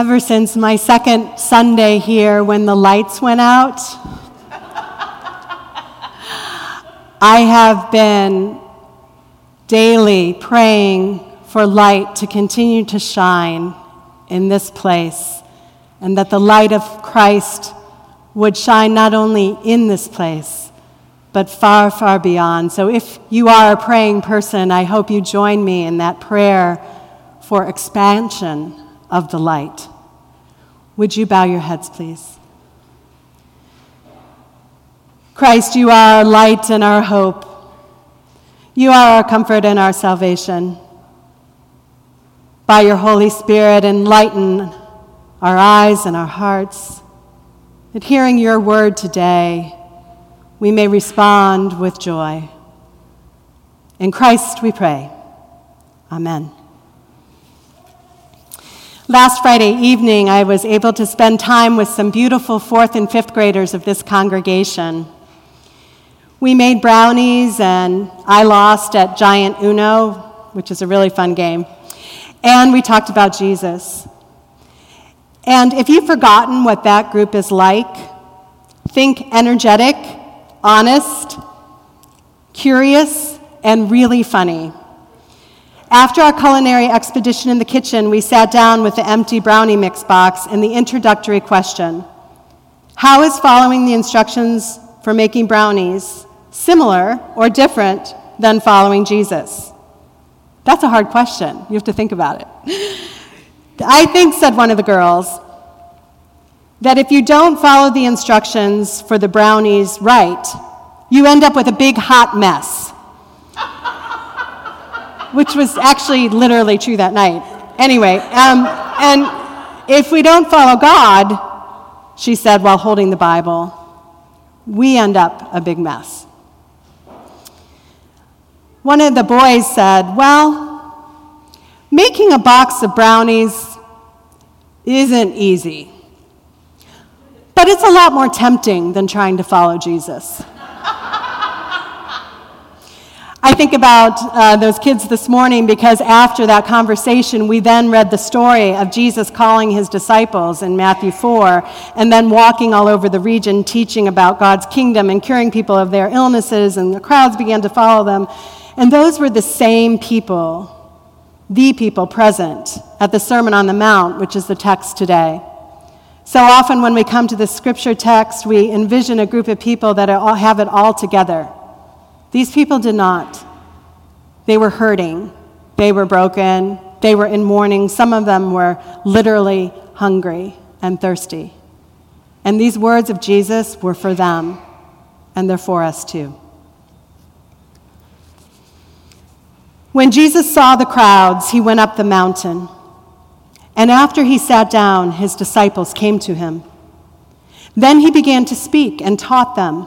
Ever since my second Sunday here when the lights went out, I have been daily praying for light to continue to shine in this place, and that the light of Christ would shine not only in this place, but far, far beyond. So if you are a praying person, I hope you join me in that prayer for expansion of the light. Would you bow your heads, please? Christ, you are our light and our hope. You are our comfort and our salvation. By your Holy Spirit, enlighten our eyes and our hearts, that hearing your word today, we may respond with joy. In Christ we pray. Amen. Last Friday evening, I was able to spend time with some beautiful fourth and fifth graders of this congregation. We made brownies, and I lost at Giant Uno, which is a really fun game. And we talked about Jesus. And if you've forgotten what that group is like, think energetic, honest, curious, and really funny. After our culinary expedition in the kitchen, we sat down with the empty brownie mix box and the introductory question How is following the instructions for making brownies similar or different than following Jesus? That's a hard question. You have to think about it. I think, said one of the girls, that if you don't follow the instructions for the brownies right, you end up with a big hot mess. Which was actually literally true that night. Anyway, um, and if we don't follow God, she said while holding the Bible, we end up a big mess. One of the boys said, Well, making a box of brownies isn't easy, but it's a lot more tempting than trying to follow Jesus. I think about uh, those kids this morning because after that conversation, we then read the story of Jesus calling his disciples in Matthew 4 and then walking all over the region teaching about God's kingdom and curing people of their illnesses, and the crowds began to follow them. And those were the same people, the people present at the Sermon on the Mount, which is the text today. So often, when we come to the scripture text, we envision a group of people that have it all together. These people did not. They were hurting, they were broken, they were in mourning. Some of them were literally hungry and thirsty. And these words of Jesus were for them, and they're for us too. When Jesus saw the crowds, he went up the mountain. And after he sat down, his disciples came to him. Then he began to speak and taught them,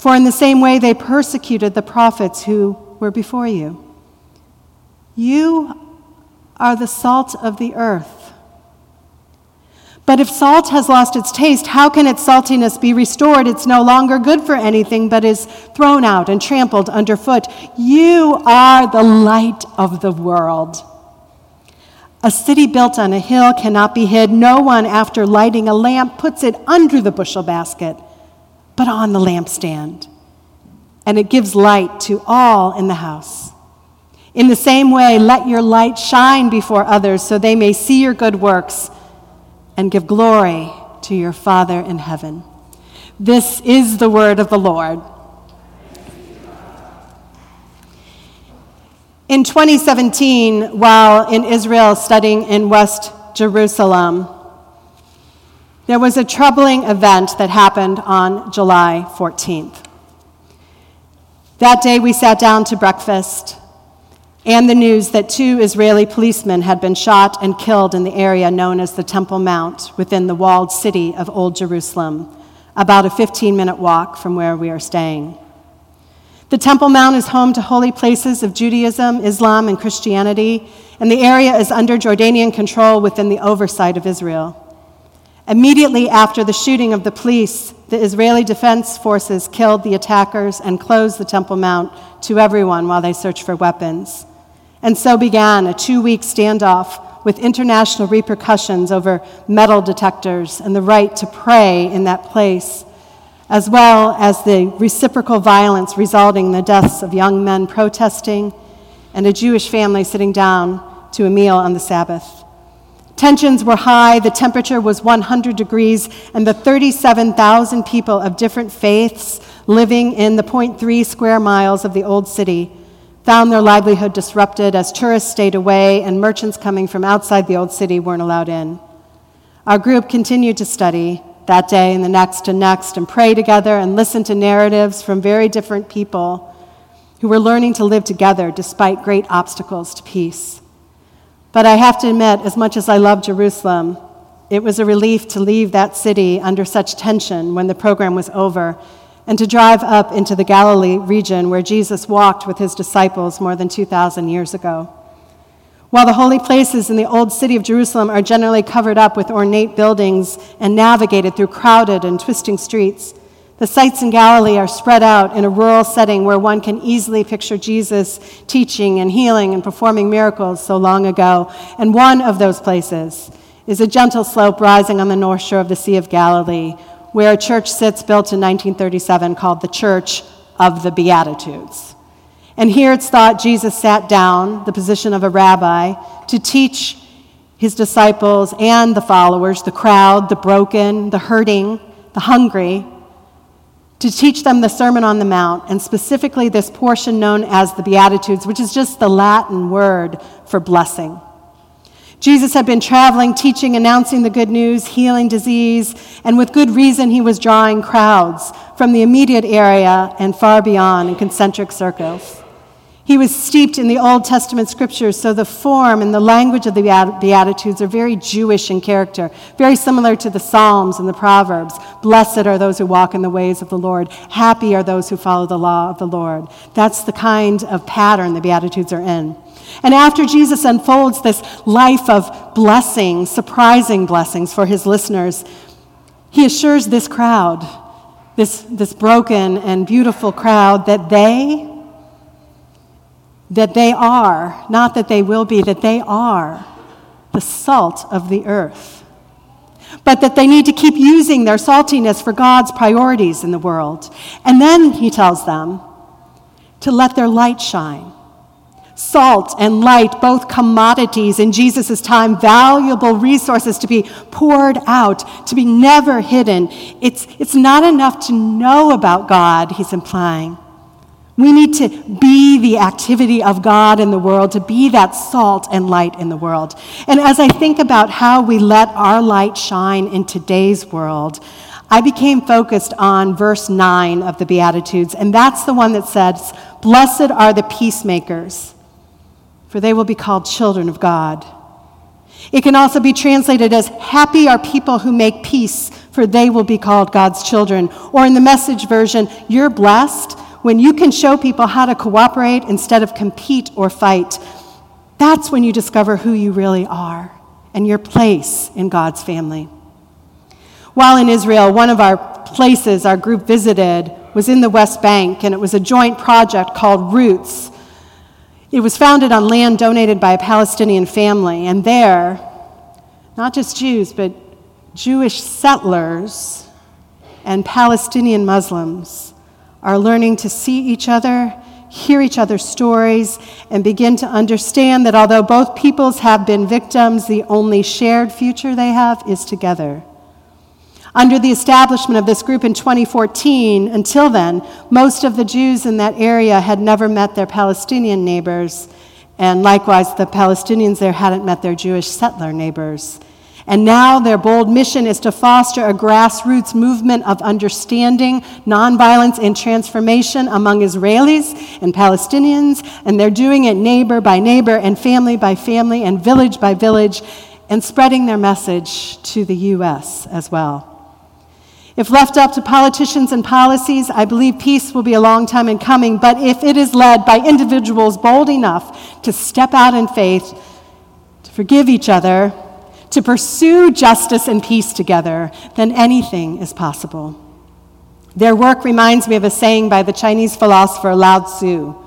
For in the same way they persecuted the prophets who were before you. You are the salt of the earth. But if salt has lost its taste, how can its saltiness be restored? It's no longer good for anything, but is thrown out and trampled underfoot. You are the light of the world. A city built on a hill cannot be hid. No one, after lighting a lamp, puts it under the bushel basket, but on the lampstand. And it gives light to all in the house. In the same way, let your light shine before others so they may see your good works and give glory to your Father in heaven. This is the word of the Lord. In 2017, while in Israel studying in West Jerusalem, there was a troubling event that happened on July 14th. That day, we sat down to breakfast and the news that two Israeli policemen had been shot and killed in the area known as the Temple Mount within the walled city of Old Jerusalem, about a 15 minute walk from where we are staying. The Temple Mount is home to holy places of Judaism, Islam, and Christianity, and the area is under Jordanian control within the oversight of Israel. Immediately after the shooting of the police, the Israeli Defense Forces killed the attackers and closed the Temple Mount to everyone while they searched for weapons. And so began a two week standoff with international repercussions over metal detectors and the right to pray in that place, as well as the reciprocal violence resulting in the deaths of young men protesting and a Jewish family sitting down to a meal on the Sabbath. Tensions were high, the temperature was 100 degrees, and the 37,000 people of different faiths living in the 0.3 square miles of the old city found their livelihood disrupted as tourists stayed away and merchants coming from outside the old city weren't allowed in. Our group continued to study that day and the next and next and pray together and listen to narratives from very different people who were learning to live together despite great obstacles to peace. But I have to admit, as much as I love Jerusalem, it was a relief to leave that city under such tension when the program was over and to drive up into the Galilee region where Jesus walked with his disciples more than 2,000 years ago. While the holy places in the old city of Jerusalem are generally covered up with ornate buildings and navigated through crowded and twisting streets, the sites in Galilee are spread out in a rural setting where one can easily picture Jesus teaching and healing and performing miracles so long ago. And one of those places is a gentle slope rising on the north shore of the Sea of Galilee, where a church sits built in 1937 called the Church of the Beatitudes. And here it's thought Jesus sat down, the position of a rabbi, to teach his disciples and the followers, the crowd, the broken, the hurting, the hungry, to teach them the Sermon on the Mount, and specifically this portion known as the Beatitudes, which is just the Latin word for blessing. Jesus had been traveling, teaching, announcing the good news, healing disease, and with good reason he was drawing crowds from the immediate area and far beyond in concentric circles. He was steeped in the Old Testament scriptures, so the form and the language of the Beatitudes are very Jewish in character, very similar to the Psalms and the Proverbs. Blessed are those who walk in the ways of the Lord. Happy are those who follow the law of the Lord. That's the kind of pattern the Beatitudes are in. And after Jesus unfolds this life of blessings, surprising blessings for his listeners, he assures this crowd, this, this broken and beautiful crowd, that they, that they are, not that they will be, that they are the salt of the earth. But that they need to keep using their saltiness for God's priorities in the world. And then he tells them to let their light shine Salt and light, both commodities in Jesus' time, valuable resources to be poured out, to be never hidden. It's, it's not enough to know about God, he's implying. We need to be the activity of God in the world, to be that salt and light in the world. And as I think about how we let our light shine in today's world, I became focused on verse 9 of the Beatitudes, and that's the one that says, Blessed are the peacemakers for they will be called children of God. It can also be translated as Happy are people who make peace, for they will be called God's children. Or in the message version, You're blessed when you can show people how to cooperate instead of compete or fight. That's when you discover who you really are and your place in God's family. While in Israel, one of our places our group visited was in the West Bank, and it was a joint project called Roots it was founded on land donated by a Palestinian family, and there, not just Jews, but Jewish settlers and Palestinian Muslims are learning to see each other, hear each other's stories, and begin to understand that although both peoples have been victims, the only shared future they have is together. Under the establishment of this group in 2014, until then, most of the Jews in that area had never met their Palestinian neighbors, and likewise, the Palestinians there hadn't met their Jewish settler neighbors. And now their bold mission is to foster a grassroots movement of understanding, nonviolence, and transformation among Israelis and Palestinians. And they're doing it neighbor by neighbor, and family by family, and village by village, and spreading their message to the U.S. as well. If left up to politicians and policies, I believe peace will be a long time in coming. But if it is led by individuals bold enough to step out in faith, to forgive each other, to pursue justice and peace together, then anything is possible. Their work reminds me of a saying by the Chinese philosopher Lao Tzu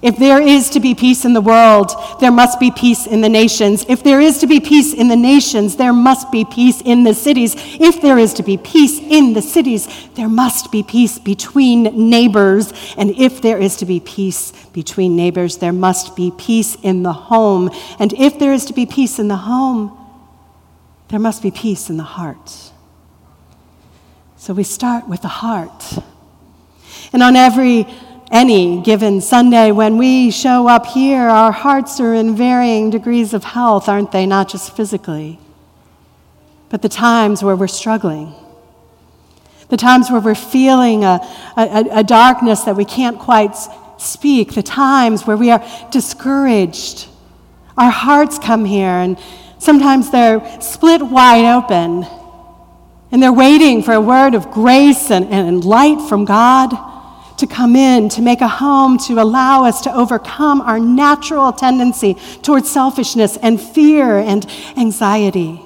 if there is to be peace in the world, there must be peace in the nations. If there is to be peace in the nations, there must be peace in the cities. If there is to be peace in the cities, there must be peace between neighbors. And if there is to be peace between neighbors, there must be peace in the home. And if there is to be peace in the home, there must be peace in the heart. So we start with the heart. And on every any given Sunday when we show up here, our hearts are in varying degrees of health, aren't they? Not just physically, but the times where we're struggling, the times where we're feeling a, a, a darkness that we can't quite speak, the times where we are discouraged. Our hearts come here, and sometimes they're split wide open, and they're waiting for a word of grace and, and light from God to come in, to make a home, to allow us to overcome our natural tendency towards selfishness and fear and anxiety.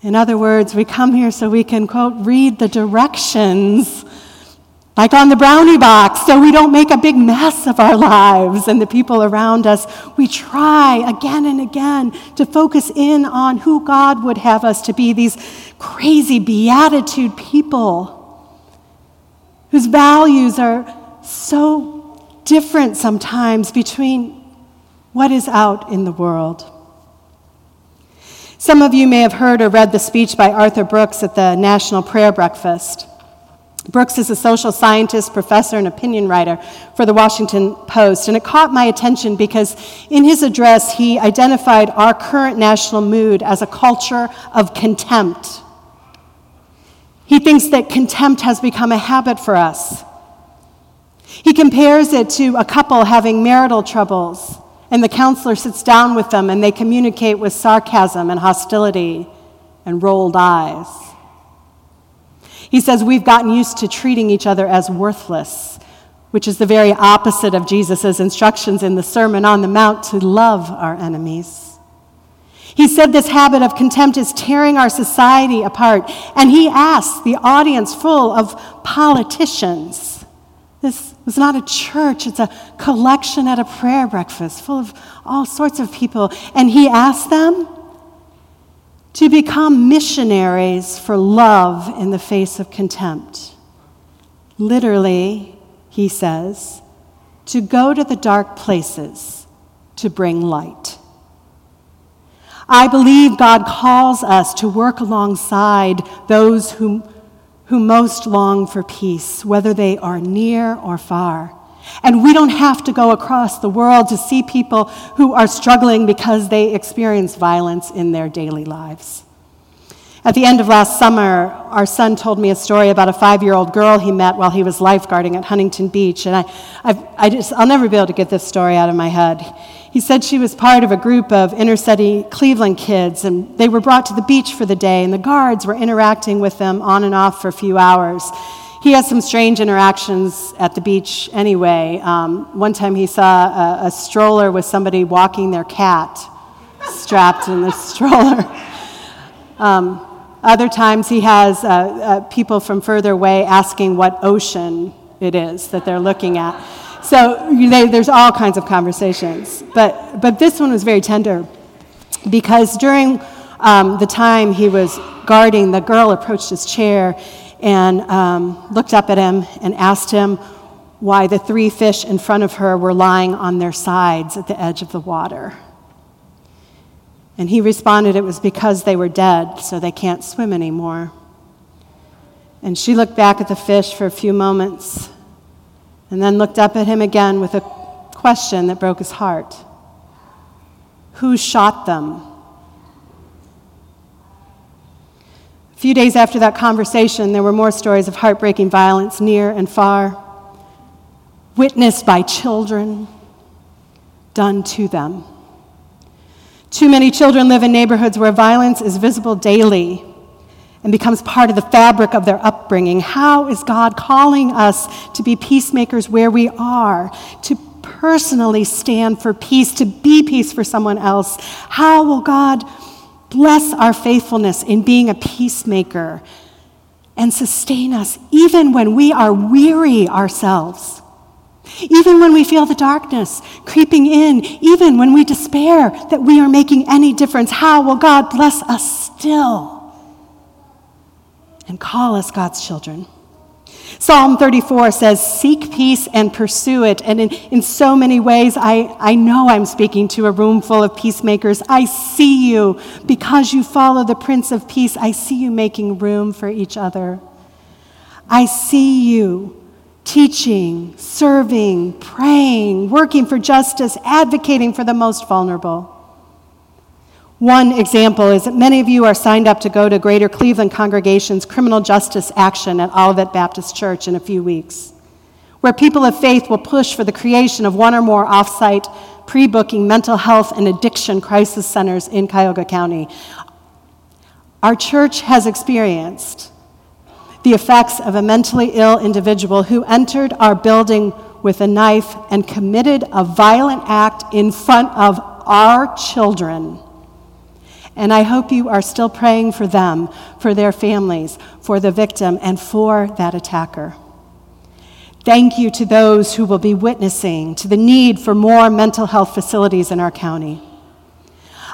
In other words, we come here so we can, quote, read the directions, like on the brownie box, so we don't make a big mess of our lives and the people around us. We try again and again to focus in on who God would have us to be these crazy beatitude people whose values are so different sometimes between what is out in the world. Some of you may have heard or read the speech by Arthur Brooks at the National Prayer Breakfast. Brooks is a social scientist, professor, and opinion writer for the Washington Post, and it caught my attention because in his address he identified our current national mood as a culture of contempt. He thinks that contempt has become a habit for us. He compares it to a couple having marital troubles, and the counselor sits down with them and they communicate with sarcasm and hostility and rolled eyes. He says, We've gotten used to treating each other as worthless, which is the very opposite of Jesus' instructions in the Sermon on the Mount to love our enemies. He said this habit of contempt is tearing our society apart. And he asked the audience full of politicians. This was not a church, it's a collection at a prayer breakfast full of all sorts of people. And he asked them to become missionaries for love in the face of contempt. Literally, he says, to go to the dark places to bring light. I believe God calls us to work alongside those who, who most long for peace, whether they are near or far. And we don't have to go across the world to see people who are struggling because they experience violence in their daily lives. At the end of last summer, our son told me a story about a five year old girl he met while he was lifeguarding at Huntington Beach. And I, I've, I just, I'll never be able to get this story out of my head. He said she was part of a group of inner city Cleveland kids, and they were brought to the beach for the day, and the guards were interacting with them on and off for a few hours. He has some strange interactions at the beach anyway. Um, one time he saw a, a stroller with somebody walking their cat strapped in the stroller. Um, other times he has uh, uh, people from further away asking what ocean it is that they're looking at. So they, there's all kinds of conversations. But, but this one was very tender because during um, the time he was guarding, the girl approached his chair and um, looked up at him and asked him why the three fish in front of her were lying on their sides at the edge of the water. And he responded, It was because they were dead, so they can't swim anymore. And she looked back at the fish for a few moments and then looked up at him again with a question that broke his heart Who shot them? Few days after that conversation, there were more stories of heartbreaking violence near and far, witnessed by children, done to them. Too many children live in neighborhoods where violence is visible daily and becomes part of the fabric of their upbringing. How is God calling us to be peacemakers where we are, to personally stand for peace, to be peace for someone else? How will God bless our faithfulness in being a peacemaker and sustain us even when we are weary ourselves? Even when we feel the darkness creeping in, even when we despair that we are making any difference, how will God bless us still and call us God's children? Psalm 34 says, Seek peace and pursue it. And in, in so many ways, I, I know I'm speaking to a room full of peacemakers. I see you because you follow the Prince of Peace. I see you making room for each other. I see you teaching, serving, praying, working for justice, advocating for the most vulnerable. One example is that many of you are signed up to go to Greater Cleveland Congregation's Criminal Justice Action at Olivet Baptist Church in a few weeks, where people of faith will push for the creation of one or more off-site pre-booking mental health and addiction crisis centers in Cuyahoga County. Our church has experienced the effects of a mentally ill individual who entered our building with a knife and committed a violent act in front of our children. And I hope you are still praying for them, for their families, for the victim, and for that attacker. Thank you to those who will be witnessing to the need for more mental health facilities in our county.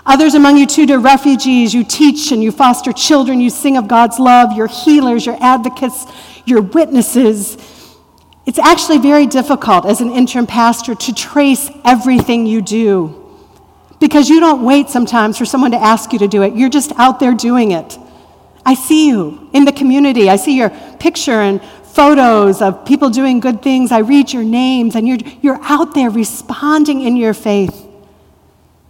Others among you, too, are refugees. You teach and you foster children. You sing of God's love. You're healers, you're advocates, you're witnesses. It's actually very difficult as an interim pastor to trace everything you do because you don't wait sometimes for someone to ask you to do it. You're just out there doing it. I see you in the community. I see your picture and photos of people doing good things. I read your names, and you're, you're out there responding in your faith.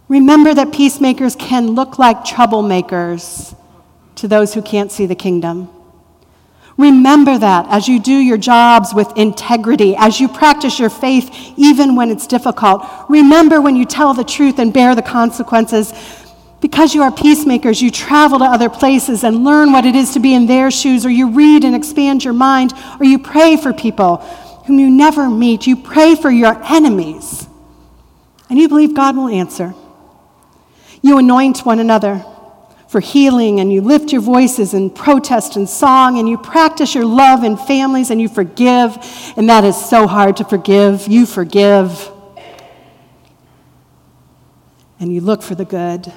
Remember that peacemakers can look like troublemakers to those who can't see the kingdom. Remember that as you do your jobs with integrity, as you practice your faith even when it's difficult. Remember when you tell the truth and bear the consequences. Because you are peacemakers, you travel to other places and learn what it is to be in their shoes, or you read and expand your mind, or you pray for people whom you never meet. You pray for your enemies, and you believe God will answer. You anoint one another for healing, and you lift your voices in protest and song, and you practice your love in families, and you forgive, and that is so hard to forgive. You forgive, and you look for the good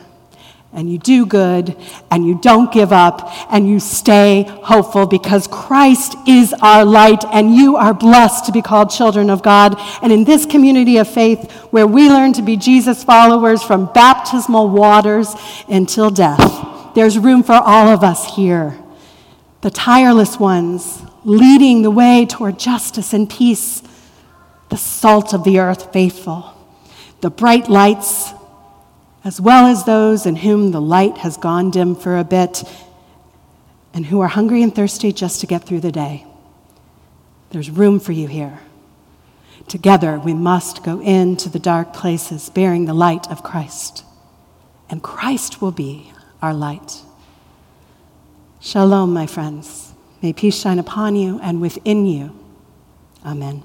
and you do good and you don't give up and you stay hopeful because Christ is our light and you are blessed to be called children of God. And in this community of faith where we learn to be Jesus followers from baptismal waters until death, there's room for all of us here. The tireless ones leading the way toward justice and peace, the salt of the earth faithful, the bright lights as well as those in whom the light has gone dim for a bit and who are hungry and thirsty just to get through the day. There's room for you here. Together, we must go into the dark places bearing the light of Christ, and Christ will be our light. Shalom, my friends. May peace shine upon you and within you. Amen.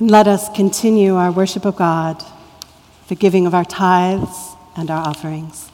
Let us continue our worship of God, the giving of our tithes and our offerings.